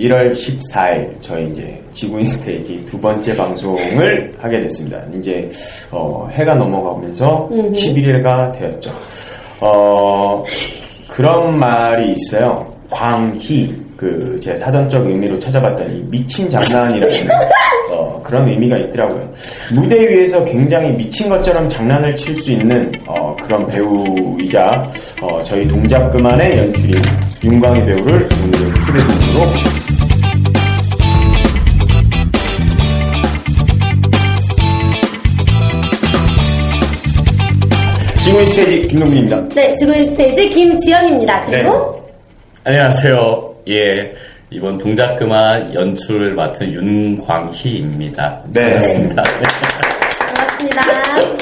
1월 14일 저희 이제 지구인 스테이지 두 번째 방송을 하게 됐습니다. 이제 어, 해가 넘어가면서 11일가 되었죠. 어, 그런 말이 있어요. 광희 그 제 사전적 의미로 찾아봤더니 미친 장난이라는 어, 그런 의미가 있더라고요. 무대 위에서 굉장히 미친 것처럼 장난을 칠 수 있는 어, 그런 배우이자 어, 저희 동작 그만의 연출인 윤광희 배우를 오늘 초대 손으로 지구인 스테이지 김동민입니다. 네, 지구인 스테이지 김지연입니다. 그리고 안녕하세요. 예. 이번 동작 그만 연출을 맡은 윤광희입니다. 네. 반갑습니다. 반갑습니다.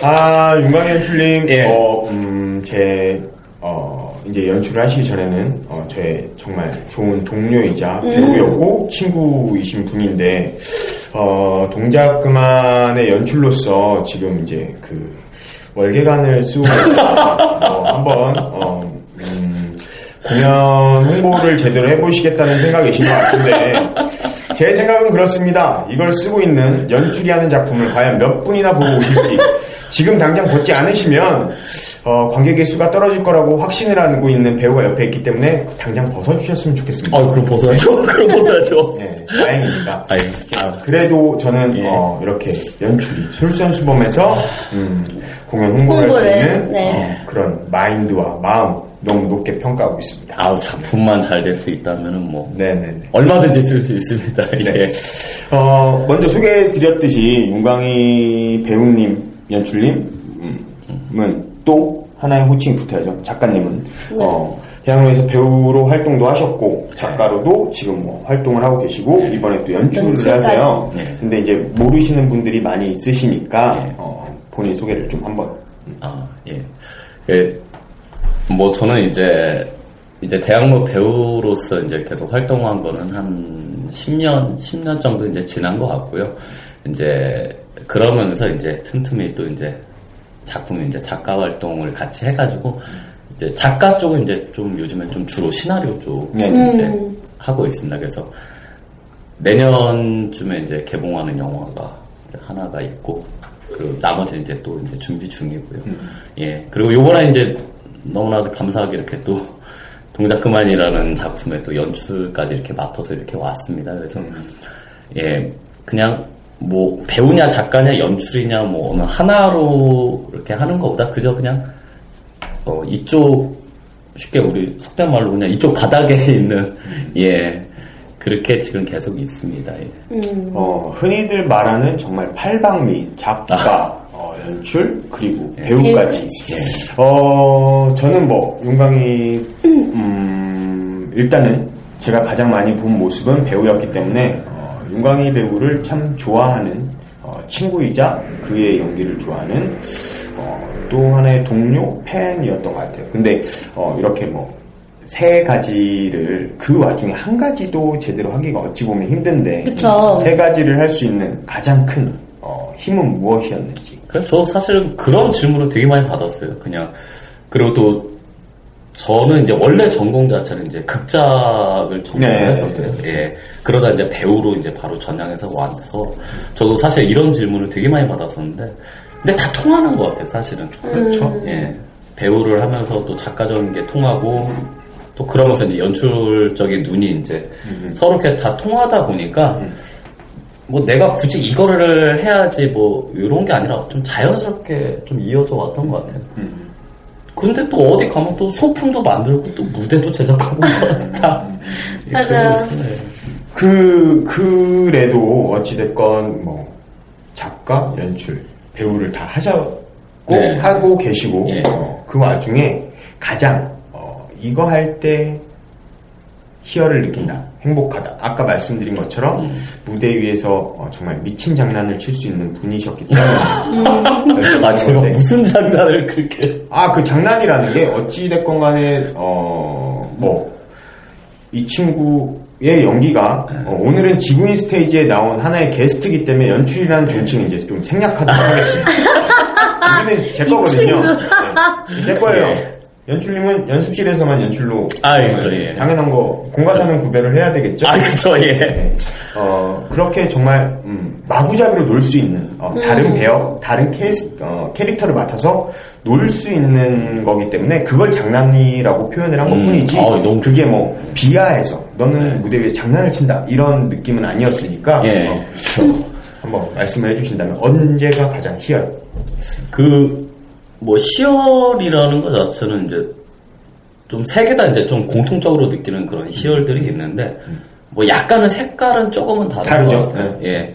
아, 윤광희 연출님, 예. 어, 음, 제, 어, 이제 연출을 하시기 전에는, 어, 저의 정말 좋은 동료이자 배우였고, 친구이신 분인데, 어, 동작 그만의 연출로서 지금 이제 그, 월계관을 쓰고. 어, 한번, 어, 음, 공연 홍보를 제대로 해보시겠다는 생각이신 것 같은데, 제 생각은 그렇습니다. 이걸 쓰고 있는 연출이 하는 작품을 과연 몇 분이나 보고 오실지, 지금 당장 보지 않으시면, 어, 관객의 수가 떨어질 거라고 확신을 하고 있는 배우가 옆에 있기 때문에 당장 벗어주셨으면 좋겠습니다. 어, 그럼 벗어야죠. 그럼 벗어야죠. 네, 다행입니다. 아니, 아, 그래도 저는 예. 어, 이렇게 연출이 솔선수범해서 음, 공연 홍보를 할수 홍보를, 있는 네. 어, 그런 마인드와 마음 너무 높게 평가하고 있습니다. 아우, 작품만 잘 될 수 있다면은 뭐, 네네네. 얼마든지 쓸 수 있습니다. 예. 네. 어, 먼저 소개해드렸듯이 윤광희 배우님, 연출님은 또 하나의 호칭이 붙어야죠. 작가님은 어, 해양로에서 배우로 활동도 하셨고 작가로도 지금 뭐 활동을 하고 계시고 이번에 또 연출을 연출까지. 하세요. 네. 근데 이제 모르시는 분들이 많이 있으시니까 네. 어, 본인 소개를 좀 한번. 아, 예. 예. 뭐, 저는 이제, 이제 대학로 배우로서 이제 계속 활동한 거는 한 10년, 10년 정도 이제 지난 것 같고요. 이제, 그러면서 이제 틈틈이 또 이제 작품 이제 작가 활동을 같이 해가지고, 이제 작가 쪽은 이제 좀 요즘엔 좀 주로 시나리오 쪽 네. 이제 하고 있습니다. 그래서 내년쯤에 이제 개봉하는 영화가 하나가 있고, 그리고 나머지 이제 또 이제 준비 중이고요. 예. 그리고 요번에 이제 너무나도 감사하게 이렇게 또 동작 그만이라는 작품에 또 연출까지 이렇게 맡아서 이렇게 왔습니다. 그래서 예. 그냥 뭐 배우냐 작가냐 연출이냐 뭐 어느 하나로 이렇게 하는 것보다 그저 그냥 어 이쪽 쉽게 우리 속된 말로 그냥 이쪽 바닥에 있는 예 그렇게 지금 계속 있습니다. 예. 음, 어, 흔히들 말하는 정말 팔방미 작가, 어, 연출 그리고 배우까지. 배우까지. 어, 저는 뭐 윤광희 음, 일단은 제가 가장 많이 본 모습은 배우였기 때문에 어, 윤광희 배우를 참 좋아하는 어, 친구이자 그의 연기를 좋아하는 어, 또 하나의 동료 팬이었던 것 같아요. 근데 어, 이렇게 뭐 세 가지를 그 와중에 한 가지도 제대로 하기가 어찌 보면 힘든데 그쵸. 세 가지를 할 수 있는 가장 큰 어, 힘은 무엇이었는지. 그래서 저 사실 그런 질문을 되게 많이 받았어요. 그냥 그리고 또 저는 이제 원래 전공 자체는 이제 극작을 전공을 네. 했었어요. 예. 그러다 이제 배우로 이제 바로 전향해서 와서 저도 사실 이런 질문을 되게 많이 받았었는데 근데 다 통하는 것 같아요, 사실은. 그렇죠. 예. 배우를 하면서 또 작가적인 게 통하고 또 그러면서 이제 연출적인 눈이 이제 서로 이렇게 다 통하다 보니까 뭐 내가 굳이 이거를 해야지 뭐 이런 게 아니라 좀 자연스럽게 좀 이어져 왔던 것 같아요. 근데 또 어디 가면 또 소품도 만들고 또 무대도 제작하고 다 이렇게 맞아요. 그, 그래도 어찌됐건, 뭐, 작가, 연출, 배우를 다 하셨고, 네. 하고 계시고, 예. 어, 그 와중에 가장, 어, 이거 할 때 희열을 느낀다, 행복하다. 아까 말씀드린 것처럼 음. 무대 위에서 어, 정말 미친 장난을 칠 수 있는 분이셨기 때문에 아, 제가 무슨 장난을 그렇게. 아, 그 장난이라는 게 어찌됐건 간에, 어, 뭐, 이 친구의 연기가, 어, 오늘은 지구인 스테이지에 나온 하나의 게스트이기 때문에 연출이라는 존칭은 이제 좀 생략하도록 하겠습니다. 이거는 제 거거든요. 네, 제 거예요. 연출님은 연습실에서만 연출로. 아, 예, 그죠, 예. 당연한 거, 공과사는 구별을 해야 되겠죠? 아, 그쵸, 예. 네. 어, 그렇게 정말 음, 마구잡이로 놀 수 있는 어, 다른 배역, 다른 캐스, 어, 캐릭터를 맡아서 놀 수 있는 거기 때문에 그걸 장난이라고 표현을 한 음, 것뿐이지 아, 너무 그게 뭐 비하해서 너는 무대 위에서 장난을 친다 이런 느낌은 아니었으니까 예. 어, 한번 말씀을 해주신다면 언제가 가장 희열? 그, 뭐, 희열이라는 것 자체는 이제, 좀세개다 이제 좀 공통적으로 느끼는 그런 희열들이 있는데, 뭐, 약간은 색깔은 조금은 다른 다르죠. 것 같아요. 예.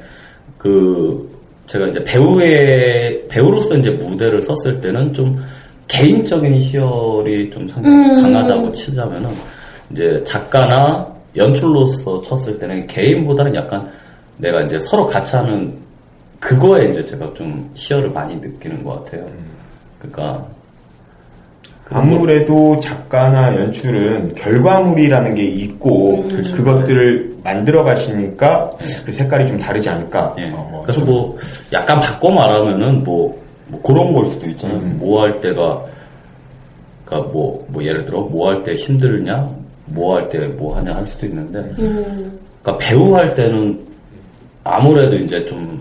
그, 제가 이제 배우의, 배우로서 이제 무대를 섰을 때는 좀 개인적인 희열이 좀 상당히 강하다고 치자면은, 이제 작가나 연출로서 쳤을 때는 개인보다는 약간 내가 이제 서로 같이 하는 그거에 이제 제가 좀 희열을 많이 느끼는 것 같아요. 그러니까 아무래도 작가나 연출은 결과물이라는 게 있고 그것들을 만들어 가시니까 그 색깔이 좀 다르지 않을까. 예. 어, 뭐 그래서 뭐 약간 바꿔 말하면은 뭐, 뭐 그런 걸 수도 있잖아요. 뭐할 때가 그러니까 뭐, 뭐 예를 들어 뭐 할 때 힘들냐, 뭐 할 때 뭐 하냐 할 수도 있는데 그러니까 배우 할 때는 아무래도 이제 좀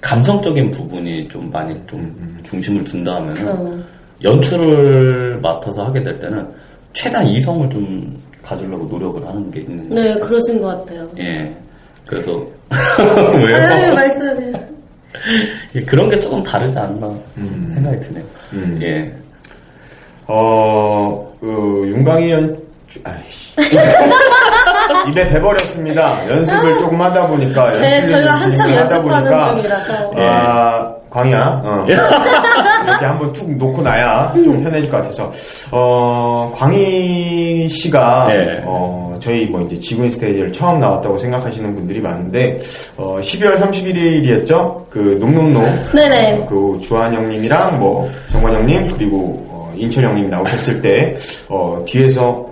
감성적인 부분이 좀 많이 좀 중심을 둔다면은 어. 연출을 맡아서 하게 될 때는 최대한 이성을 좀 가지려고 노력을 하는 게 있는 것 네, 같아요. 그러신 것 같아요. 예. 그래서 네, 왜요? 말씀하세요. 예, 그런 게 조금 다르지 않나 생각이 드네요. 음. 예. 어, 그, 윤광희 연, 아이씨. 입에 배버렸습니다. 연습을 조금 하다 보니까. 네, 연습을 저희가 한참 하다 연습하는 보니까, 중이라서. 아, 광희야, 어. 이렇게 한번 툭 놓고 나야 좀 편해질 것 같아서. 어, 광희 씨가, 네. 어, 저희 뭐 이제 지구인 스테이지를 처음 나왔다고 생각하시는 분들이 많은데, 어, 12월 31일이었죠? 그, 농농농. 네네. 어, 그 주한 형님이랑 뭐 정관 형님 그리고 어, 인철 형님 나오셨을 때 어, 뒤에서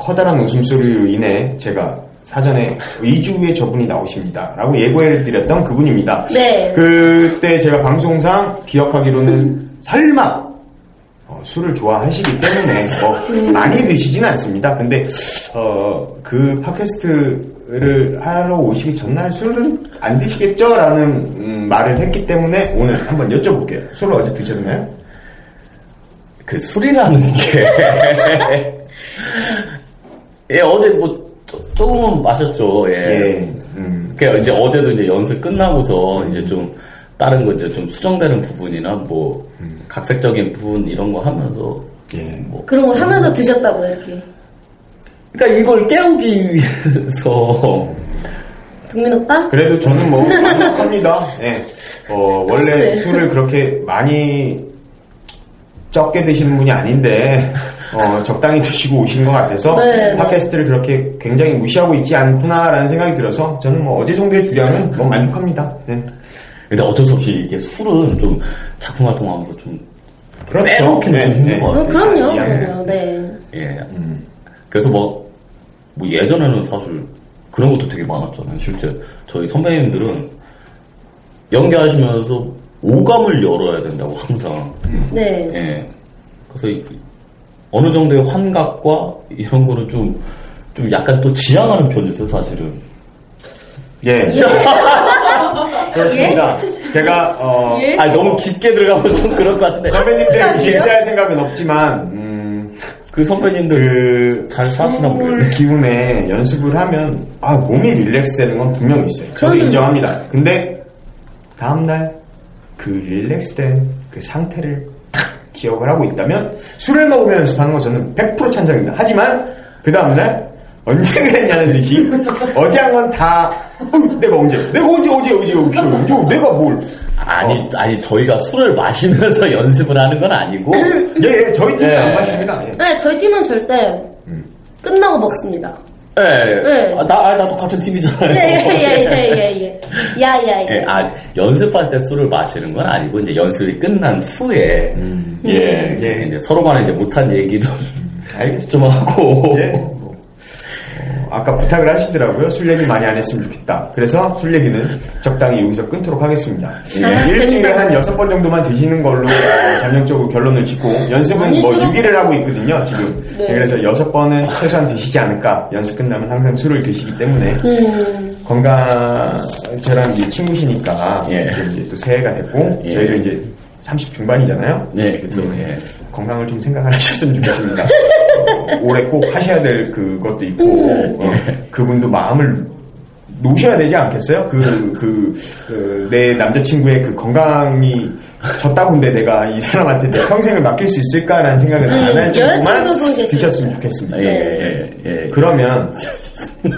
커다란 웃음소리로 인해 제가 사전에 2주 후에 저분이 나오십니다. 라고 예고해 드렸던 그분입니다. 네. 그때 제가 방송상 기억하기로는 설마 어, 술을 좋아하시기 때문에 어, 많이 드시진 않습니다. 근데 어, 그 팟캐스트를 하러 오시기 전날 술은 안 드시겠죠?라는 음, 말을 했기 때문에 오늘 한번 여쭤볼게요. 술을 어제 드셨나요? 그 술이라는 게. 예, 어제 뭐, 조- 조금은 마셨죠. 예. 예. 음, 그 이제 어제도 이제 연습 끝나고서 이제 좀 다른 거 이제 좀 수정되는 부분이나 뭐 각색적인 부분 이런 거 하면서 예. 뭐 그런 걸 하면서 드셨다고 이렇게. 그러니까 이걸 깨우기 위해서 동민 오빠? 그래도 저는 뭐 만족합니다. 예. 어, 원래 글쎄. 술을 그렇게 많이 적게 드시는 분이 아닌데 어, 적당히 드시고 오신 것 같아서 네, 네. 팟캐스트를 그렇게 굉장히 무시하고 있지 않구나라는 생각이 들어서 저는 뭐 어제 정도의 주량은 뭐 만족합니다. 네. 근데 어쩔 수 없이 이게 술은 좀 작품 활동하면서 좀 그렇죠. 빼놓기는 좀 힘든 것 어, 같아요. 그럼요. 이해합니다. 그럼요. 네. 예. 그래서 뭐, 뭐 예전에는 사실 그런 것도 되게 많았잖아요. 실제 저희 선배님들은 연기하시면서 오감을 열어야 된다고 항상. 네. 예. 그래서 이- 어느 정도의 환각과 이런 거를 좀, 좀 약간 또 지향하는 편이었어요, 사실은. 예. 그렇습니다. 제가 어, 예? 아니, 너무 깊게 들어가면 좀 그럴 것 같은데. 선배님들 아니에요? 디스할 생각은 없지만 음, 그 선배님들 그잘 사시나 술 모르겠네. 기운에 연습을 하면 아 몸이 릴렉스 되는 건 분명히 있어요. 저도. 인정합니다. 근데 다음날 그 릴렉스 된 그 상태를 탁 기억을 하고 있다면 술을 먹으며 연습하는 건 저는 100% 찬성입니다. 하지만 그 다음날 언제 그랬냐는 듯이 어제 한 건 다 내가 언제 내가 언제 어제 어제 어제 언제 내가 뭘 아니, 아니, 저희가 술을 마시면서 연습을 하는 건 아니고. 예, 예 저희 팀은 예. 안 마십니다. 예. 네, 저희 팀은 절대 끝나고 먹습니다. 예, 네. 아, 나, 아, 나도 같은 팀이잖아요. 예예 예예예. 야야야. 예, 아, 연습할 때 술을 마시는 건 아니고, 이제 연습이 끝난 후에, 예, 예. 이제 서로 간에 이제 못한 얘기도 알겠습니다. 좀 하고, 예. 아까 부탁을 하시더라고요. 술 얘기 많이 안 했으면 좋겠다. 그래서 술 얘기는 적당히 여기서 끊도록 하겠습니다. 아, 일주일에. 한 여섯 번 정도만 드시는 걸로 어, 잠정적으로 결론을 짓고 연습은 아니, 뭐 저는- 6일을 하고 있거든요. 지금. 네. 그래서 여섯 번은 최소한 드시지 않을까. 연습 끝나면 항상 술을 드시기 때문에 음. 건강 저랑 이제 친구시니까 예. 이제 이제 또 새해가 됐고 예. 저희도 이제 30 중반이잖아요. 네, 그죠, 예. 건강을 좀 생각을 하셨으면 좋겠습니다. 어, 올해 꼭 하셔야 될 그것도 있고 어, 그분도 마음을 놓으셔야 되지 않겠어요? 그, 그, 그, 내 남자친구의 그 건강이 졌다고인데 내가 이 사람한테 내 평생을 맡길 수 있을까라는 생각을 안 할 정도만? 드셨으면 좋겠습니다. 예, 예, 예. 그러면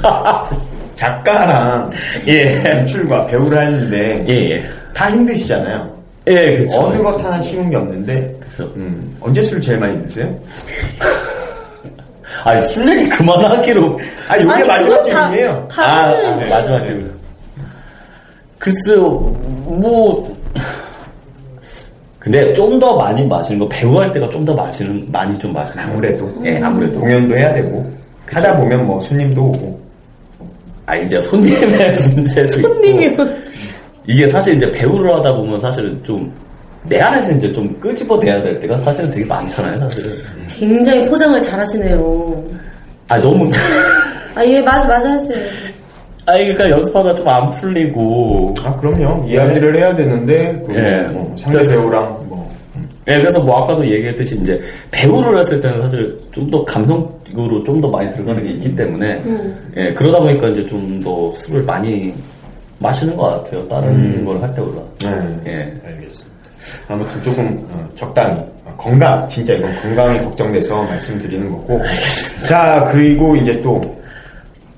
작가랑 예. 연출과 배우를 하는데 예, 예. 다 힘드시잖아요. 예, 그쵸. 어느 것 하나 쉬운 게 없는데 그쵸. 음, 언제 술을 제일 많이 드세요? 아니, 술 얘기 그만하기로. 아, 이게 마지막 질문이에요. 다 아. 아, 마지막 질문. 글쎄요, 뭐. 근데 좀 더 많이 마시는 거, 배우 할 때가 좀 더 마시는, 많이 좀 마시는 거. 아무래도. 예, 아무래도. 공연도 해야 되고 하다 보면 뭐 손님도 오고 아, 이제 손님의 있고. 손님이 이게 사실 이제 배우를 하다 보면 사실은 좀, 내 안에서 이제 좀 끄집어내야 될 때가 사실은 되게 많잖아요, 사실은. 굉장히 포장을 잘 하시네요. 아, 너무. 아, 예, 맞아, 맞아 하세요. 아, 그러니까 연습하다 좀 안 풀리고. 아 그럼요 이야기를 해야 되는데 그 예. 뭐 상대 그래서- 배우랑 뭐 예, 그래서 뭐 아까도 얘기했듯이 이제 배우를 했을 때는 사실 좀 더 감성으로 좀 더 많이 들어가는 게 있기 때문에 예, 그러다 보니까 이제 좀 더 술을 많이 마시는 것 같아요. 다른 걸할 때보다. 네. 예. 알겠습니다. 아무튼 조금 어, 적당히 어, 건강 진짜 이건 건강이 걱정돼서 말씀드리는 거고 자 그리고 이제 또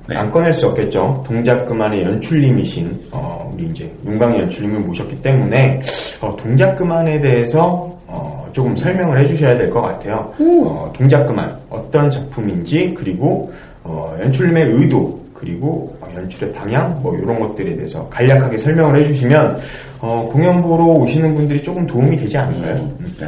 네. 안 꺼낼 수 없겠죠. 동작 그만의 연출님이신 어, 우리 이제 윤광희 연출님을 모셨기 때문에 어, 동작 그만에 대해서 어, 조금 설명을 해주셔야 될 것 같아요. 어, 동작 그만 어떤 작품인지 그리고 어, 연출님의 의도 그리고 어, 연출의 방향 뭐 이런 것들에 대해서 간략하게 설명을 해주시면 어, 공연 보러 오시는 분들이 조금 도움이 되지 않을까요? 음. 네.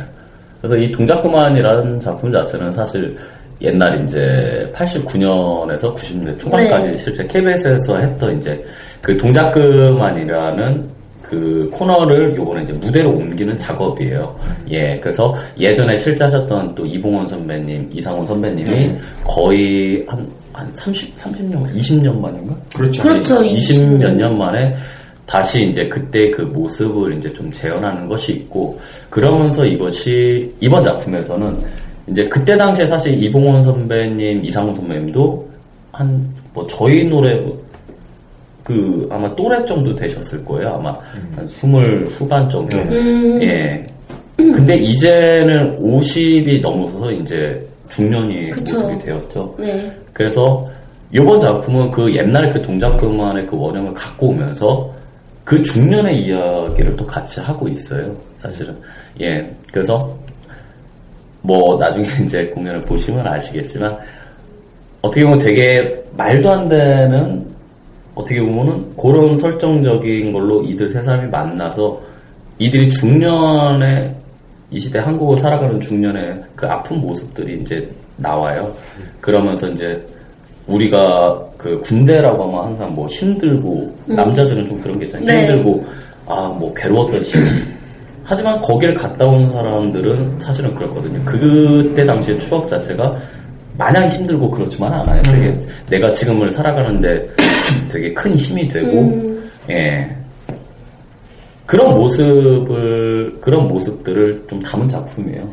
그래서 이 동작그만이라는 작품 자체는 사실 옛날 이제 89년에서 90년대 초반까지 네. 실제 KBS에서 했던 이제 그 동작그만이라는 그 코너를 요번에 이제 무대로 옮기는 작업이에요. 예, 그래서 예전에 실제 하셨던 또 이봉원 선배님, 이상훈 선배님이 거의 한, 한 30, 30년, 20년 만인가? 그렇죠. 그렇죠. 20 몇 년 만에 다시 이제 그때 그 모습을 이제 좀 재현하는 것이 있고 그러면서 이것이 이번 작품에서는 이제 그때 당시에 사실 이봉원 선배님, 이상훈 선배님도 한 뭐 저희 노래 그 아마 또래 정도 되셨을 거예요 아마 한 스물 후반 정도 음. 예 근데 이제는 50이 넘어서서 이제 중년이 그쵸. 모습이 되었죠 네. 그래서 이번 작품은 그 옛날 그 동작 그만의 그 원형을 갖고 오면서 그 중년의 이야기를 또 같이 하고 있어요. 사실은. 예. 그래서 뭐 나중에 이제 공연을 보시면 아시겠지만 어떻게 보면 되게 말도 안 되는 어떻게 보면은 그런 설정적인 걸로 이들 세 사람이 만나서 이들이 중년의 이 시대 한국을 살아가는 중년의 그 아픈 모습들이 이제 나와요. 그러면서 이제 우리가 그 군대라고 하면 항상 뭐 힘들고 남자들은 좀 그런 게 있잖아요. 네. 힘들고 아 뭐 괴로웠던 시기. 하지만 거기를 갔다 온 사람들은 사실은 그렇거든요. 그때 당시의 추억 자체가 마냥 힘들고 그렇지만 않아요. 되게 내가 지금을 살아가는데 되게 큰 힘이 되고, 예. 그런 모습을, 그런 모습들을 좀 담은 작품이에요.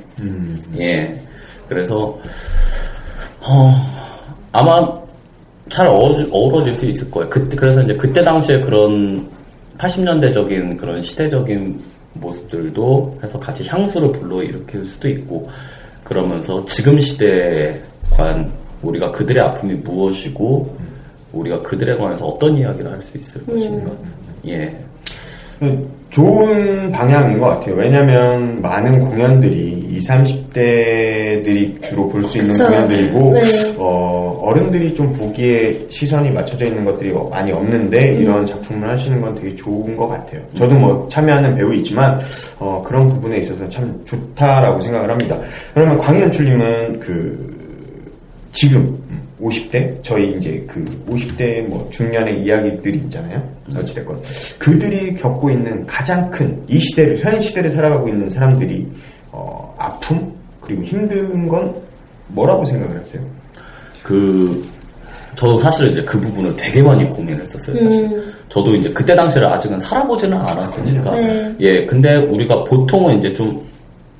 예. 그래서, 어, 아마 잘 어우러질, 어우러질 수 있을 거예요. 그때, 그래서 이제 그때 당시에 그런 80년대적인 그런 시대적인 모습들도 해서 같이 향수를 불러일으킬 수도 있고, 그러면서 지금 시대에 과연 우리가 그들의 아픔이 무엇이고, 우리가 그들에 관해서 어떤 이야기를 할 수 있을 것인가. 예. 좋은 방향인 것 같아요. 왜냐면 많은 공연들이 20, 30대들이 주로 볼 수 있는 그쵸. 공연들이고, 네. 어, 어른들이 좀 보기에 시선이 맞춰져 있는 것들이 많이 없는데, 음. 이런 작품을 하시는 건 되게 좋은 것 같아요. 저도 뭐 참여하는 배우 있지만, 어, 그런 부분에 있어서 참 좋다라고 생각을 합니다. 그러면 광희 연출님은 그, 지금 50대 저희 이제 그 50대 뭐 중년의 이야기들이 있잖아요. 어찌됐건 그들이 겪고 있는 가장 큰 이 시대를 현 시대를 살아가고 있는 사람들이 어, 아픔 그리고 힘든 건 뭐라고 생각을 하세요? 그 저도 사실 이제 그 부분을 되게 많이 고민을 했었어요. 사실. 음. 저도 이제 그때 당시를 아직은 살아보지는 않았으니까. 네. 예, 근데 우리가 보통은 이제 좀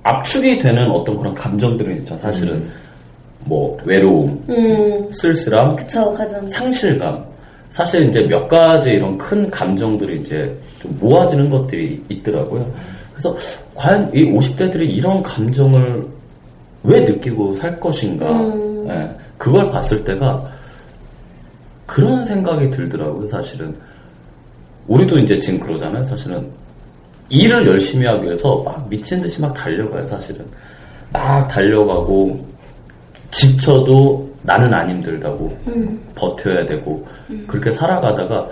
압축이 되는 어떤 그런 감정들은 있죠. 사실은 뭐 외로움, 음, 쓸쓸함, 그쵸. 상실감. 사실 이제 몇 가지 이런 큰 감정들이 이제 좀 모아지는 것들이 있더라고요. 그래서 과연 이 50대들이 이런 감정을 왜 느끼고 살 것인가. 음. 예, 그걸 봤을 때가 그런 생각이 들더라고요, 사실은. 우리도 이제 지금 그러잖아요, 사실은. 일을 열심히 하기 위해서 막 미친 듯이 막 달려가요, 사실은. 막 달려가고, 지쳐도 나는 안 힘들다고 버텨야 되고 그렇게 살아가다가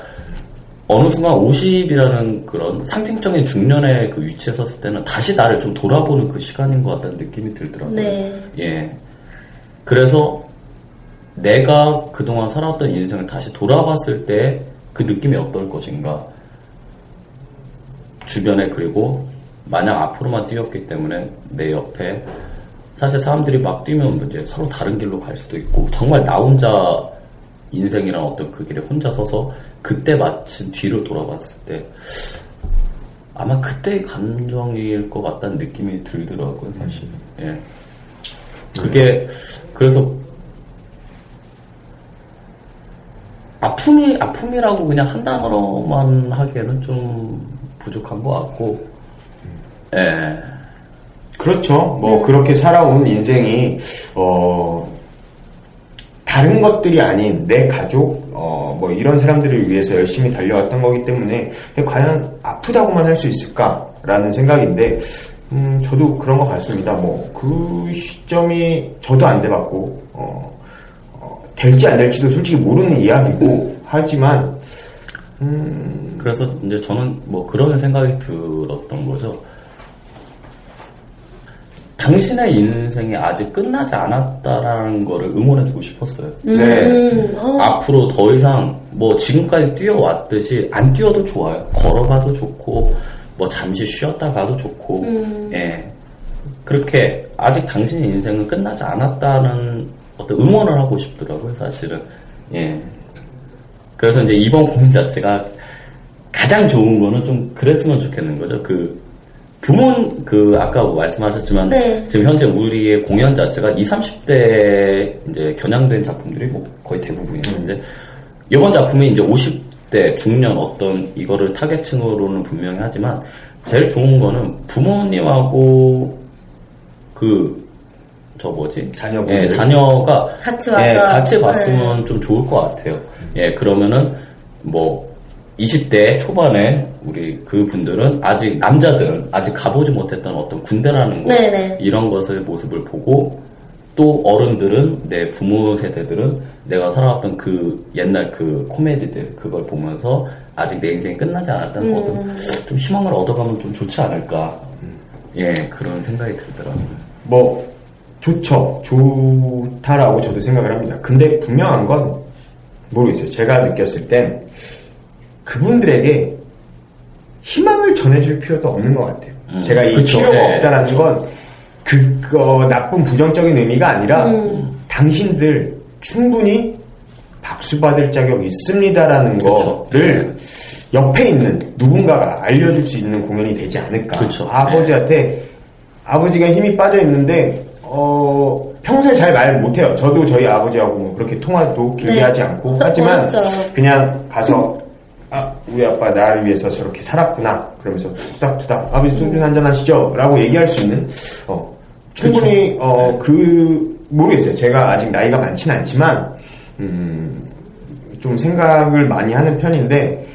어느 순간 50이라는 그런 상징적인 중년의 그 위치에 섰을 때는 다시 나를 좀 돌아보는 그 시간인 것 같다는 느낌이 들더라고요. 네. 예. 그래서 내가 그동안 살았던 인생을 다시 돌아봤을 때 그 느낌이 어떨 것인가. 주변에 그리고 마냥 앞으로만 뛰었기 때문에 내 옆에 사실 사람들이 막 뛰면 이제 서로 다른 길로 갈 수도 있고 정말 나 혼자 인생이란 어떤 그 길에 혼자 서서 그때 마침 뒤로 돌아봤을 때 아마 그때의 감정일 것 같다는 느낌이 들더라고요 사실. 예. 그게 그래서 아픔이 아픔이라고 그냥 한 단어로만 하기에는 좀 부족한 것 같고 예 그렇죠. 뭐 그렇게 살아온 인생이 어 다른 것들이 아닌 내 가족 어 뭐 이런 사람들을 위해서 열심히 달려왔던 거기 때문에 과연 아프다고만 할 수 있을까라는 생각인데 음 저도 그런 것 같습니다. 뭐 그 시점이 저도 안 돼봤고 어, 어, 될지 안 될지도 솔직히 모르는 이야기고 하지만 그래서 이제 저는 뭐 그런 생각이 들었던 거죠. 당신의 인생이 아직 끝나지 않았다라는 거를 응원해 주고 싶었어요. 네. 음, 어. 앞으로 더 이상 뭐 지금까지 뛰어왔듯이 안 뛰어도 좋아요. 걸어가도 좋고 뭐 잠시 쉬었다 가도 좋고 예 그렇게 아직 당신의 인생은 끝나지 않았다는 어떤 응원을 하고 싶더라고요 사실은 예 그래서 이제 이번 공연 자체가 가장 좋은 거는 좀 그랬으면 좋겠는 거죠 그 부모 그 아까 뭐 말씀하셨지만 네. 지금 현재 우리의 공연 자체가 20, 30대 이제 겨냥된 작품들이 뭐 거의 대부분인데 이번 작품이 이제 50대 중년 어떤 이거를 타겟층으로는 분명히 하지만 제일 좋은 거는 부모님하고 그 저 뭐지 자녀분들. 예, 자녀가 같이 예, 와서. 같이 봤으면 좀 좋을 것 같아요. 예, 그러면은 뭐 20대 초반에 우리 그 분들은 아직 남자들은 아직 가보지 못했던 어떤 군대라는 거 네네. 이런 것의 모습을 보고 또 어른들은 내 부모 세대들은 내가 살아왔던 그 옛날 그 코미디들 그걸 보면서 아직 내 인생이 끝나지 않았다는 어떤 좀 희망을 얻어가면 좀 좋지 않을까 예 그런 생각이 들더라고요. 뭐 좋죠. 좋다라고 저도 생각을 합니다. 근데 분명한 건 모르겠어요. 제가 느꼈을 땐 그분들에게 희망을 전해줄 필요도 없는 것 같아요. 음, 제가 이 그쵸. 필요가 네, 없다라는 건 그거 나쁜 부정적인 의미가 아니라 당신들 충분히 박수 받을 자격 있습니다라는 그쵸. 거를 옆에 있는 누군가가 알려줄 수 있는 공연이 되지 않을까. 그쵸. 아버지한테 아버지가 힘이 빠져 있는데 어 평소에 잘 말 못해요. 저도 저희 아버지하고 뭐 그렇게 통화도 길게 네. 하지 않고 하지만 어렵죠. 그냥 가서 아 우리 아빠 나를 위해서 저렇게 살았구나 그러면서 투닥투닥 아버지 소주 한잔 하시죠 라고 얘기할 수 있는 어 충분히 어그 모르겠어요. 제가 아직 나이가 많지는 않지만 음, 좀 생각을 많이 하는 편인데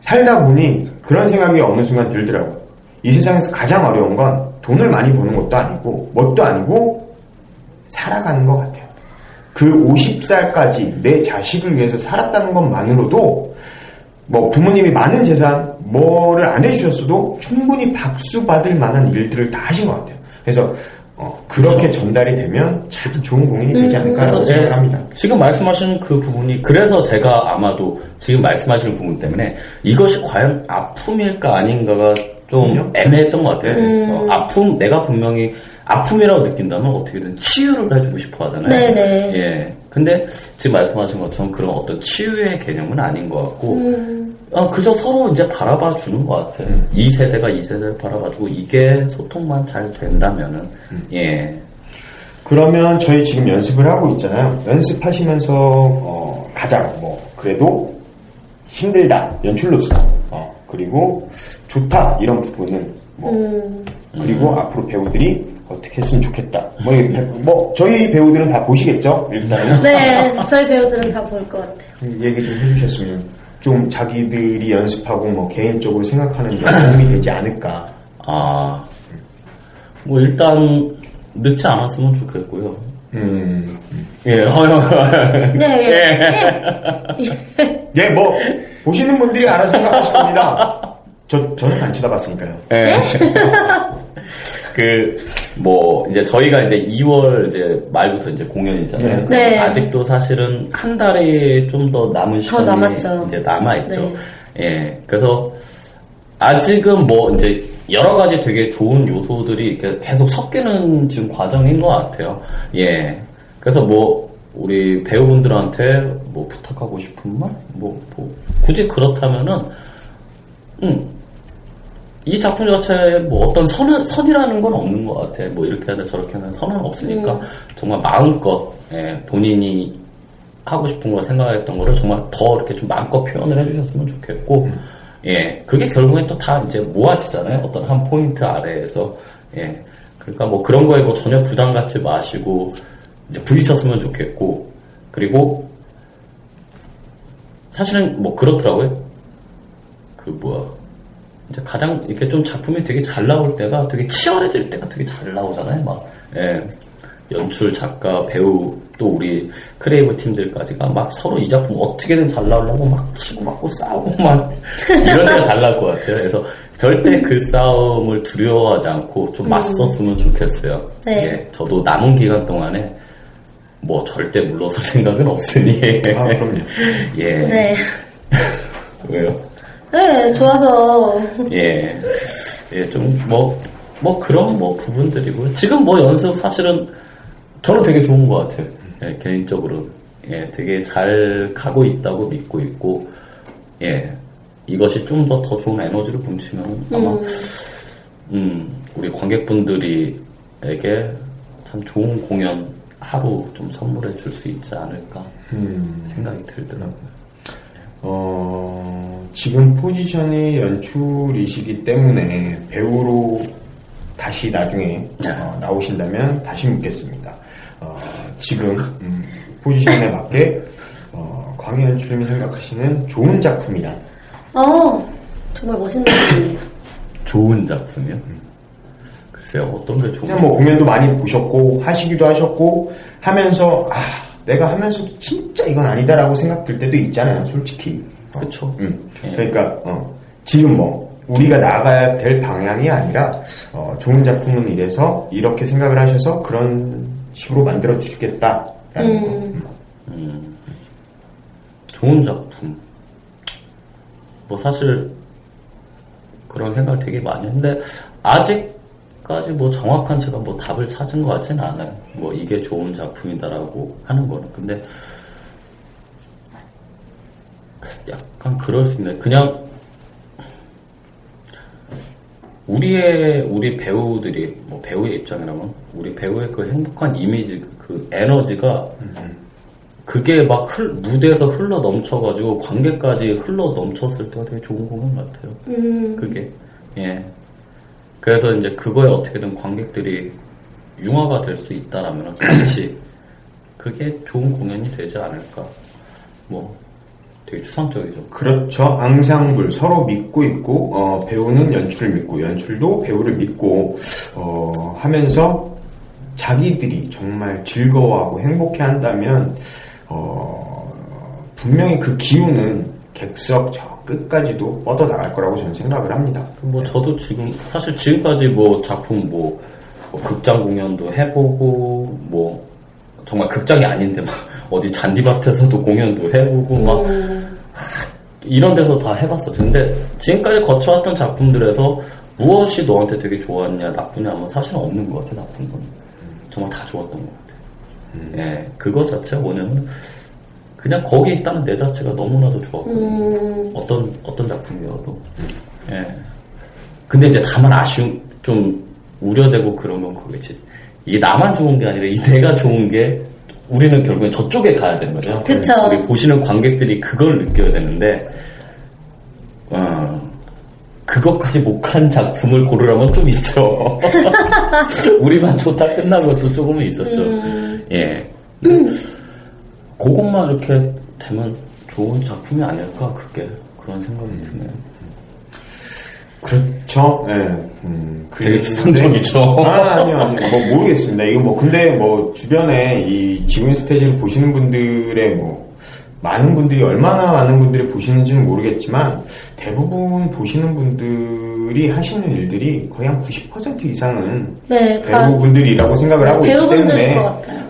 살다 보니 그런 생각이 어느 순간 들더라고요. 이 세상에서 가장 어려운 건 돈을 많이 버는 것도 아니고, 뭣도 아니고, 살아가는 것 같아요. 그 50살까지 내 자식을 위해서 살았다는 것만으로도, 뭐 부모님이 많은 재산, 뭐를 안 해주셨어도 충분히 박수 받을 만한 일들을 다 하신 것 같아요. 그래서, 어, 그렇게 전달이 되면 참 좋은 공연이 되지 않을까라고 그래서 제 생각을 합니다. 지금 말씀하신 그 부분이 그래서 제가 아마도 지금 말씀하시는 부분 때문에 이것이 과연 아픔일까 아닌가가 좀 그럼요. 애매했던 것 같아요. 음. 어, 아픔 내가 분명히 아픔이라고 느낀다면 어떻게든 치유를 해주고 싶어 하잖아요. 네네. 예. 근데 지금 말씀하신 것처럼 그런 어떤 치유의 개념은 아닌 것 같고 음. 어, 그저 서로 이제 바라봐 주는 것 같아요. 이 세대가 이 세대를 바라봐 주고 이게 소통만 잘 된다면은 예. 그러면 저희 지금 연습을 하고 있잖아요. 연습하시면서 어, 가장 뭐 그래도 힘들다 연출로서 어, 그리고 좋다 이런 부분은 뭐 음. 그리고 앞으로 배우들이 어떻게 했으면 좋겠다. 뭐, 이 배- 뭐 저희 배우들은 다 보시겠죠. 일단은 네, 저희 배우들은 다 볼 것 같아요. 얘기 좀 해주셨으면 좀 자기들이 연습하고 뭐 개인적으로 생각하는 데 도움이 되지 않을까. 아, 뭐 일단 늦지 않았으면 좋겠고요. 음, 예, 허용. 네, 예. 예, 뭐 보시는 분들이 알아서 생각하실 겁니다. 저 저는 안 쳐다봤으니까요. 예. 그, 뭐, 이제 저희가 이제 2월 이제 말부터 이제 공연이잖아요. 네. 아직도 사실은 한 달이 좀더 남은 시간이 남았죠. 이제 남아 있죠. 네. 예. 그래서 아직은 뭐 이제 여러 가지 되게 좋은 요소들이 계속 섞이는 지금 과정인 것 같아요. 예. 그래서 뭐, 우리 배우분들한테 뭐 부탁하고 싶은 말? 뭐, 뭐 굳이 그렇다면은, 음, 이 작품 자체에 뭐 어떤 선, 선이라는 건 없는 것 같아. 뭐 이렇게 하든 저렇게 하든 선은 없으니까 정말 마음껏 예, 본인이 하고 싶은 거 생각했던 거를 정말 더 이렇게 좀 마음껏 표현을 해주셨으면 좋겠고, 예, 그게 결국엔 또 다 이제 모아지잖아요. 어떤 한 포인트 아래에서, 예. 그러니까 뭐 그런 거에 뭐 전혀 부담 갖지 마시고, 이제 부딪혔으면 좋겠고, 그리고, 사실은 뭐 그렇더라고요. 그 뭐야. 이제 가장 이렇게 좀 작품이 되게 잘 나올 때가 되게 치열해질 때가 되게 잘 나오잖아요. 막, 예. 연출, 작가, 배우, 또 우리 creative 팀들까지가 막 서로 이 작품 어떻게든 잘 나오려고 막 치고 받고 싸우고 막 이런 데가 잘 나올 것 같아요. 그래서 절대 그 싸움을 두려워하지 않고 좀 맞섰으면 좋겠어요. 네. 예. 저도 남은 기간 동안에 뭐 절대 물러설 생각은 없으니. 아, 그럼요. 예. 네. 왜요? 네, 좋아서. 예. 예, 좀, 뭐, 뭐 그런 뭐 부분들이고요. 지금 뭐 연습 사실은 저는 되게 좋은 것 같아요. 예, 개인적으로. 예, 되게 잘 가고 있다고 믿고 있고, 예. 이것이 좀 더 더 좋은 에너지를 분치면 아마, 음, 우리 관객분들이에게 참 좋은 공연 하루 좀 선물해 줄 수 있지 않을까 음. 생각이 들더라고요. 어, 지금 포지션이 연출이시기 때문에 배우로 다시 나중에 어, 나오신다면 다시 묻겠습니다. 어, 지금 음, 포지션에 맞게 어, 광희 연출님이 생각하시는 좋은 작품이다. 어, 정말 멋있는 분입니다. 좋은 작품이요? 글쎄요, 어떤 게 좋은 그냥 뭐 공연도 많이 보셨고 하시기도 하셨고 하면서 아 내가 하면서도 진짜 이건 아니다라고 생각될 때도 있잖아요, 솔직히. 어, 그쵸. 음. 예. 그러니까 어, 지금 뭐 우리가 나가야 될 방향이 아니라 어, 좋은 작품은 이래서 이렇게 생각을 하셔서 그런 식으로 만들어 주시겠다라는 거. 음. 좋은 작품. 뭐 사실 그런 생각을 되게 많이 했는데 아직 까지 뭐 정확한 제가 뭐 답을 찾은 것 같지는 않아요. 뭐 이게 좋은 작품이다라고 하는 거는. 근데 약간 그럴 수 있네. 그냥 우리의 우리 배우들이 뭐 배우의 입장이라면 우리 배우의 그 행복한 이미지 그 에너지가 그게 막 흘, 무대에서 흘러 넘쳐가지고 관객까지 흘러 넘쳤을 때가 되게 좋은 공연 같아요. 음, 그게 예. 그래서 이제 그거에 어떻게든 관객들이 융화가 될 수 있다라면 같이 그게 좋은 공연이 되지 않을까. 뭐 되게 추상적이죠. 그렇죠. 앙상블 서로 믿고 있고 어, 배우는 연출을 믿고 연출도 배우를 믿고 어, 하면서 자기들이 정말 즐거워하고 행복해한다면 어, 분명히 그 기운은 객석 저 끝까지도 뻗어 나갈 거라고 저는 생각을 합니다. 뭐 저도 지금 사실 지금까지 뭐 작품 뭐, 뭐 극장 공연도 해보고 뭐 정말 극장이 아닌데 막 어디 잔디밭에서도 공연도 해보고 막 이런 데서 다 해봤어. 근데 지금까지 거쳐왔던 작품들에서 무엇이 너한테 되게 좋았냐 나쁘냐 하면 사실은 없는 것 같아 나쁜 건 정말 다 좋았던 것 같아. 예, 그거 자체가 뭐냐면 그냥 거기 있다는 내 자체가 너무나도 좋았고 음, 어떤 어떤 작품이어도 예. 근데 이제 다만 아쉬운 좀 우려되고 그러면 그거지. 이게 나만 좋은 게 아니라 이 내가 좋은 게 우리는 결국엔 저쪽에 가야 되는 거죠. 그쵸. 우리 보시는 관객들이 그걸 느껴야 되는데 어, 그것까지 못간 작품을 고르라면 좀 있죠. 우리만 좋다 끝난 것도 조금은 있었죠. 예. 근데 그것만 이렇게 되면 좋은 작품이 아닐까 그게 그런 생각이 드네요. 그렇죠. 예. 음, 되게 근데- 추상적이죠. 아, 아니요, 아니요. 뭐, 모르겠습니다. 이거 뭐, 근데 뭐, 주변에 이 지구인 스테이지를 보시는 분들의 뭐, 많은 분들이, 얼마나 많은 분들이 보시는지는 모르겠지만, 대부분 보시는 분들이 하시는 일들이 거의 한 90% 이상은 네, 다 배우분들이라고 생각을 하고 있기 때문에, 것 같아요. 어,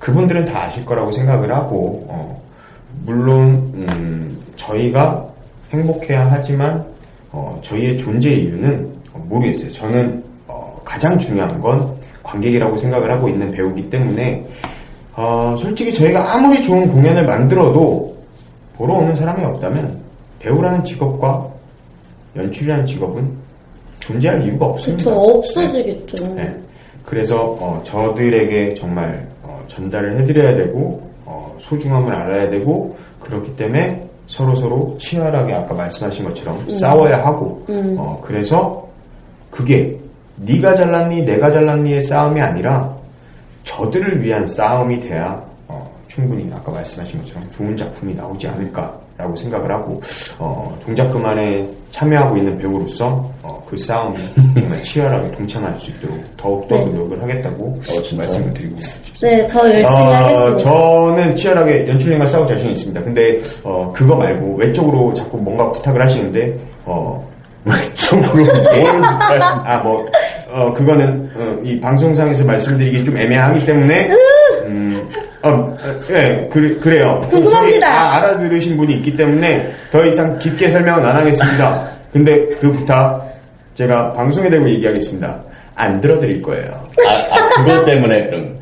그분들은 다 아실 거라고 생각을 하고, 어, 물론, 음, 저희가 행복해야 하지만, 어, 저희의 존재 이유는 어, 모르겠어요. 저는 어, 가장 중요한 건 관객이라고 생각을 하고 있는 배우기 때문에, 어, 솔직히 저희가 아무리 좋은 공연을 만들어도 보러 오는 사람이 없다면 배우라는 직업과 연출이라는 직업은 존재할 이유가 없습니다. 그쵸 없어지겠죠. 네. 그래서 어, 저들에게 정말 어, 전달을 해드려야 되고 어, 소중함을 알아야 되고 그렇기 때문에 서로 서로 치열하게 아까 말씀하신 것처럼 싸워야 하고 음. 어, 그래서 그게 네가 잘났니 내가 잘났니의 싸움이 아니라 저들을 위한 싸움이 돼야 어, 충분히 아까 말씀하신 것처럼 좋은 작품이 나오지 않을까 라고 생각을 하고 어, 동작 그만에 참여하고 있는 배우로서 어, 그 싸움에 정말 치열하게 동참할 수 있도록 더욱더 네. 노력을 하겠다고 말씀을 드리고 싶습니다. 네, 더 열심히 어, 하겠습니다. 저는 치열하게 연출님과 싸울 자신이 있습니다. 근데 어, 그거 말고 외적으로 자꾸 뭔가 부탁을 하시는데 어, 외적으로 아뭐 어, 그거는 어, 이 방송상에서 말씀드리기 좀 애매하기 때문에 음, 어, 어, 예, 그, 그래요. 궁금합니다. 다 알아들으신 분이 있기 때문에 더 이상 깊게 설명은 안 하겠습니다. 근데 그 부탁 제가 방송에 대고 얘기하겠습니다. 안 들어드릴 거예요. 아, 아, 그것 때문에 그런.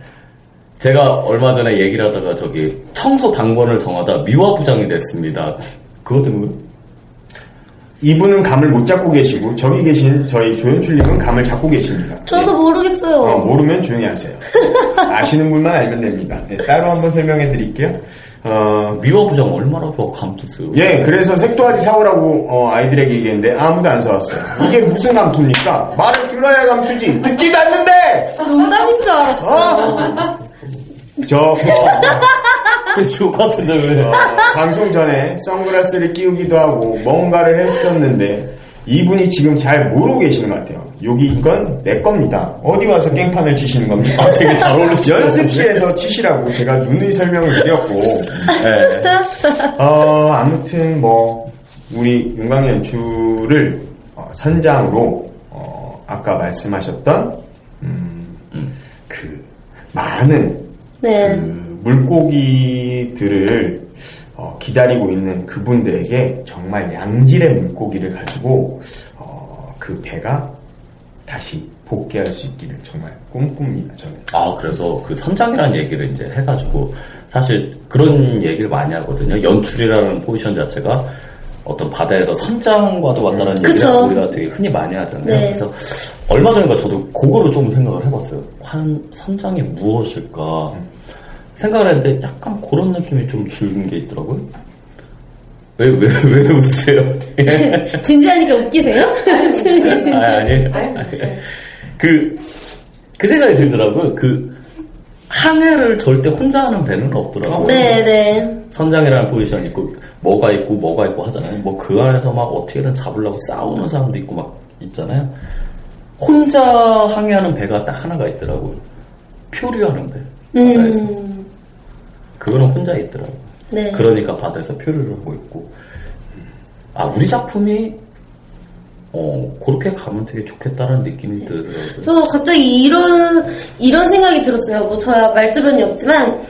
제가 얼마 전에 얘기를 하다가 저기 청소 당번을 정하다 미화 부장이 됐습니다. 그것 때문에 이분은 감을 못 잡고 계시고 저기 계신 저희 조연출님은 감을 잡고 계십니다. 저도 모르겠어요. 어, 모르면 조용히 하세요. 아시는 분만 알면 됩니다. 네, 따로 한번 설명해 드릴게요. 어, 미화 부장 얼마나 좋아 감투스. 예, 그래서 색도하지 사오라고 어, 아이들에게 얘기했는데 아무도 안 사왔어요. 이게 무슨 감투입니까? 말을 들어야 감투지. 듣지도 않는데! 농담인 줄 알았어. 어? 저, 어, 그 좋을 것 같은데 왜? 어, 방송 전에 선글라스를 끼우기도 하고 뭔가를 했었는데 이분이 지금 잘 모르고 계시는 것 같아요. 여기 이건 내 겁니다. 어디 와서 깽판을 치시는 겁니까? 아, 되게 잘 어울리시네요. 연습실에서 치시라고 제가 누누이 설명을 드렸고 예. 어, 아무튼 뭐 우리 윤광의 연출을 어, 선장으로 어, 아까 말씀하셨던 음, 그 많은 네. 그 물고기들을 어, 기다리고 있는 그분들에게 정말 양질의 물고기를 가지고 어, 그 배가 다시 복귀할 수 있기를 정말 꿈꿉니다. 저는. 아, 그래서 그 선장이라는 얘기를 이제 해가지고 사실 그런 얘기를 많이 하거든요. 연출이라는 포지션 자체가 어떤 바다에서 선장과도 왔다는 얘기를 그쵸. 우리가 되게 흔히 많이 하잖아요. 네. 그래서 얼마 전인가 저도 그거를 좀 생각을 해봤어요. 한 선장이 무엇일까 생각을 했는데 약간 그런 느낌이 좀 들는 게 있더라고요. 왜, 왜, 왜 웃으세요? 예. 진지하니까 웃기세요? 진지, 진지. 아, 아니, 그, 그 생각이 들더라고요. 그, 항해를 절대 혼자 하는 배는 없더라고요. 네, 네. 선장이라는 포지션이 있고 뭐가 있고 뭐가 있고 하잖아요. 뭐 그 안에서 막 어떻게든 잡으려고 싸우는 사람도 있고 막 있잖아요. 혼자 항해하는 배가 딱 하나가 있더라고요. 표류하는 배. 바다에서. 음, 그거는 혼자 있더라고요. 네. 그러니까 바다에서 표류를 하고 있고 아 우리 작품이 어 그렇게 가면 되게 좋겠다는 느낌이 들더라고요. 저 갑자기 이런 이런 생각이 들었어요. 뭐 저야 말주변이 없지만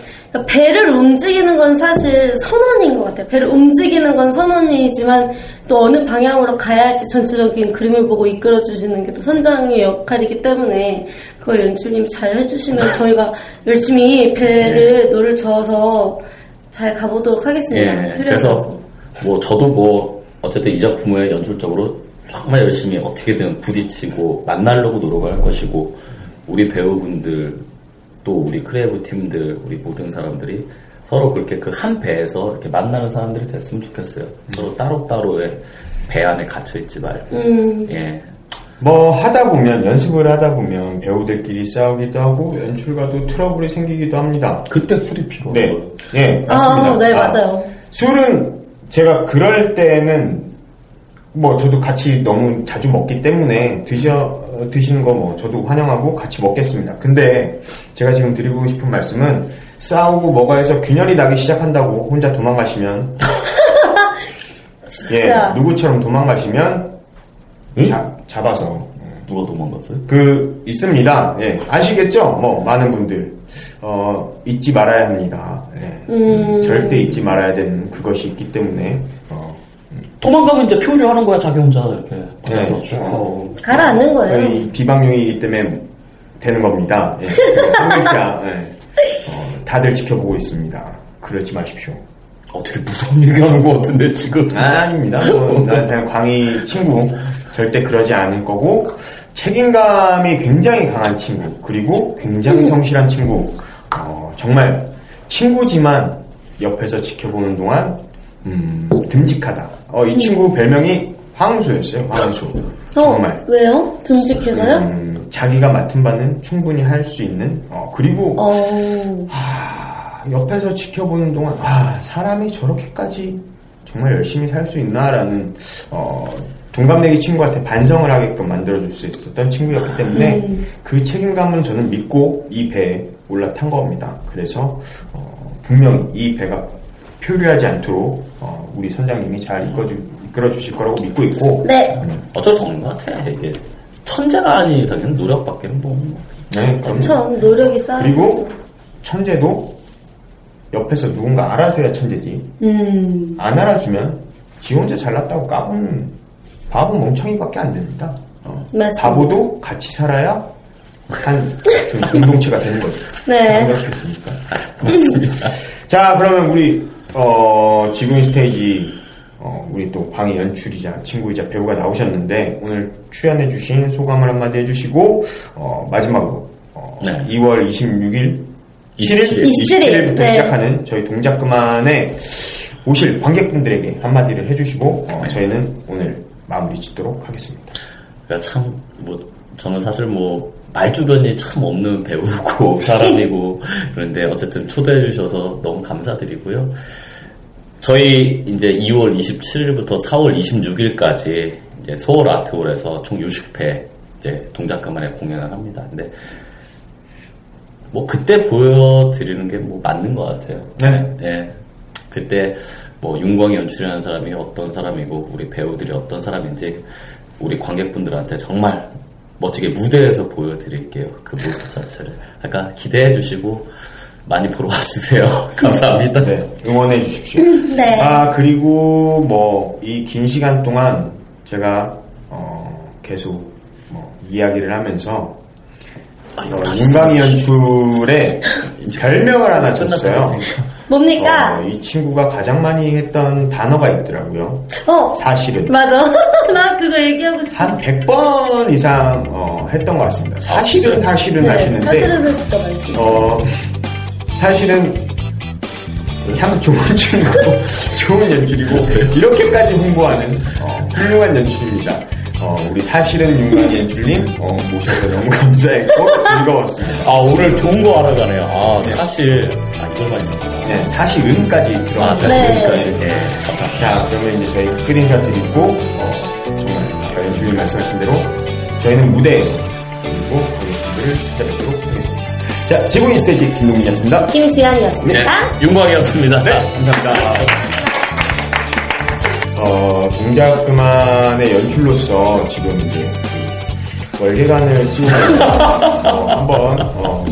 배를 움직이는 건 사실 선언인 것 같아요. 배를 움직이는 건 선언이지만 또 어느 방향으로 가야 할지 전체적인 그림을 보고 이끌어 주시는 게 또 선장의 역할이기 때문에 그걸 연출님이 잘 해주시면 저희가 열심히 배를 노를 저어서 잘 가보도록 하겠습니다. 예, 그래서. 뭐 저도 뭐 어쨌든 이 작품을 연출적으로 정말 열심히 어떻게든 부딪히고 만나려고 노력을 할 것이고 우리 배우분들 또 우리 creative 팀들 우리 모든 사람들이 서로 그렇게 그 한 배에서 이렇게 만나는 사람들이 됐으면 좋겠어요. 서로 따로따로의 배 안에 갇혀 있지 말고 음, 예. 뭐 하다 보면 연습을 하다 보면 배우들끼리 싸우기도 하고 연출가도 트러블이 생기기도 합니다. 그때 술이 필요해요. 네, 예, 맞습니다. 아, 네, 아, 맞아요. 술은 제가 그럴 때는 뭐 저도 같이 너무 자주 먹기 때문에 드셔 드시는 거 뭐 저도 환영하고 같이 먹겠습니다. 근데 제가 지금 드리고 싶은 말씀은 싸우고 뭐가 해서 균열이 나기 시작한다고 혼자 도망가시면 예 진짜. 누구처럼 도망가시면 자- 잡아서 누가 도망갔어요? 그 있습니다. 예, 아시겠죠? 뭐 많은 분들 어, 잊지 말아야 합니다. 예. 음. 절대 잊지 말아야 되는 그것이 있기 때문에 어, 도망가면 이제 표류하는 거야 자기 혼자 이렇게 네. 가서 쭉. 가라앉는 거예요. 이 비방용이기 때문에 되는 겁니다. 예. 한 글자 예. 어, 다들 지켜보고 있습니다. 그러지 마십시오. 어, 되게 무서운 얘기하는 것 같은데 지금. 아, 아닙니다. 뭐, 난 그냥 광희 친구 절대 그러지 않을 거고 책임감이 굉장히 강한 친구 그리고 굉장히 성실한 친구 어, 정말 친구지만 옆에서 지켜보는 동안 음, 듬직하다. 어, 이 친구 별명이 황소였어요. 황소. 어, 정말. 왜요? 듬직해서요? 음, 자기가 맡은 바는 충분히 할 수 있는 어, 그리고 어, 아, 옆에서 지켜보는 동안 아 사람이 저렇게까지 정말 열심히 살 수 있나라는 어, 동갑내기 친구한테 반성을 하게끔 만들어줄 수 있었던 친구였기 때문에 음. 그 책임감을 저는 믿고 이 배에 올라탄 겁니다. 그래서 어, 분명히 이 배가 표류하지 않도록 어, 우리 선장님이 잘 이끌어주, 이끌어주실 거라고 믿고 있고 네. 어쩔 수 없는 것 같아. 이게 천재가 아닌 이상은 노력밖에 뭐 없는 것 같아. 네, 그럼요. 전 노력이 쌓여. 그리고 천재도 옆에서 누군가 알아줘야 천재지 음, 안 알아주면 지 혼자 잘났다고 까부는 바보 멍청이밖에 안 됩니다. 어. 맞습니다. 바보도 같이 살아야 한좀 공동체가 되는 거죠. 네. 그렇겠습니까? 자, 그러면 우리 어, 지금 스테이지 어, 우리 또 방위 연출이자 친구이자 배우가 나오셨는데 오늘 출연해주신 소감을 한마디 해주시고 어, 마지막으로 어, 네. 2월 26일 27일. 27일. 27일 부터 네. 시작하는 저희 동작 그만에 오실 관객분들에게 한마디를 해주시고 어, 네. 저희는 오늘 마무리 짓도록 하겠습니다. 그러니까 참, 뭐, 저는 사실 뭐, 말주변이 참 없는 배우고, 사람이고, 그런데 어쨌든 초대해 주셔서 너무 감사드리고요. 저희 이제 2월 27일부터 4월 26일까지 이제 서울 아트홀에서 총 60회 이제 동작 그만에 공연을 합니다. 근데 뭐 그때 보여드리는 게 뭐 맞는 것 같아요. 네. 예. 그때 뭐 윤광이 연출하는 사람이 어떤 사람이고 우리 배우들이 어떤 사람인지 우리 관객분들한테 정말 멋지게 무대에서 보여드릴게요. 그 모습 자체를. 그러니까 기대해 주시고 많이 보러 와주세요. 감사합니다. 네, 응원해 주십시오. 네. 아 그리고 뭐 이 긴 시간 동안 제가 어, 계속 뭐 이야기를 하면서 아, 어, 윤광이 연출에 별명을 하나 줬어요. 뭡니까? 어, 이 친구가 가장 많이 했던 단어가 있더라고요. 어, 사실은 맞아. 나 그거 얘기하고 싶어. 한 100번 이상 어, 했던 것 같습니다. 사실은 사실은 네, 하시는데 사실은 진짜 많습니다. 어, 사실은 참 좋은 친구고 좋은 연출이고 이렇게까지 홍보하는 어, 훌륭한 연출입니다. 어, 우리 사실은 윤광이 연출님 어, 모셔서 너무 감사했고 즐거웠습니다. 아 오늘 좋은 거 알아가네요. 아 사실 아, 들어가 있습니다. 네, 사실은까지 아, 들어가요. 사실까지. 네. 네. 감사합니다. 자, 그러면 이제 저희 스크린샷 드리고, 어, 정말 아까 연출님 말씀하신 대로 저희는 무대에서 그리고 관객분들을 찾아뵙도록 하겠습니다. 자, 지붕이 스테이지 김동민이었습니다. 네, 김시안이었습니다. 윤광이었습니다. 네, 감사합니다. 어, 동작 그만의 연출로서 지금 이제 그 월계관을 쓰고 어, 한번 어, 어,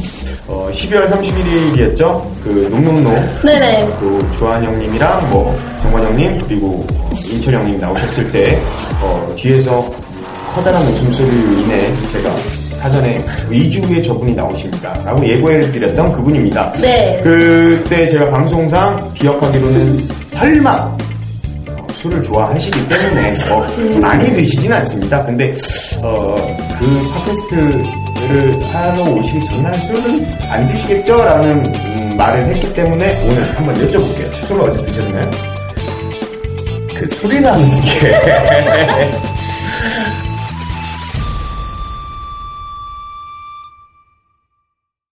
12월 31일이었죠. 그 농농농 네네. 그 주한 형님이랑 뭐 정관 형님 그리고 어, 인철 형님 나오셨을 때 어, 뒤에서 커다란 웃음소리로 인해 제가 사전에 의주의 저분이 나오십니다. 라고 예고를 드렸던 그분입니다. 네. 그때 제가 방송상 기억하기로는 설마 어, 술을 좋아하시기 때문에 어, 많이 드시진 않습니다. 근데 어, 그 팟캐스트 를 하러 오시기 전날 술은 안 드시겠죠? 라는 음, 말을 했기 때문에 오늘 한번 여쭤볼게요. 술을 어제 드셨나요? 그 술이라는 게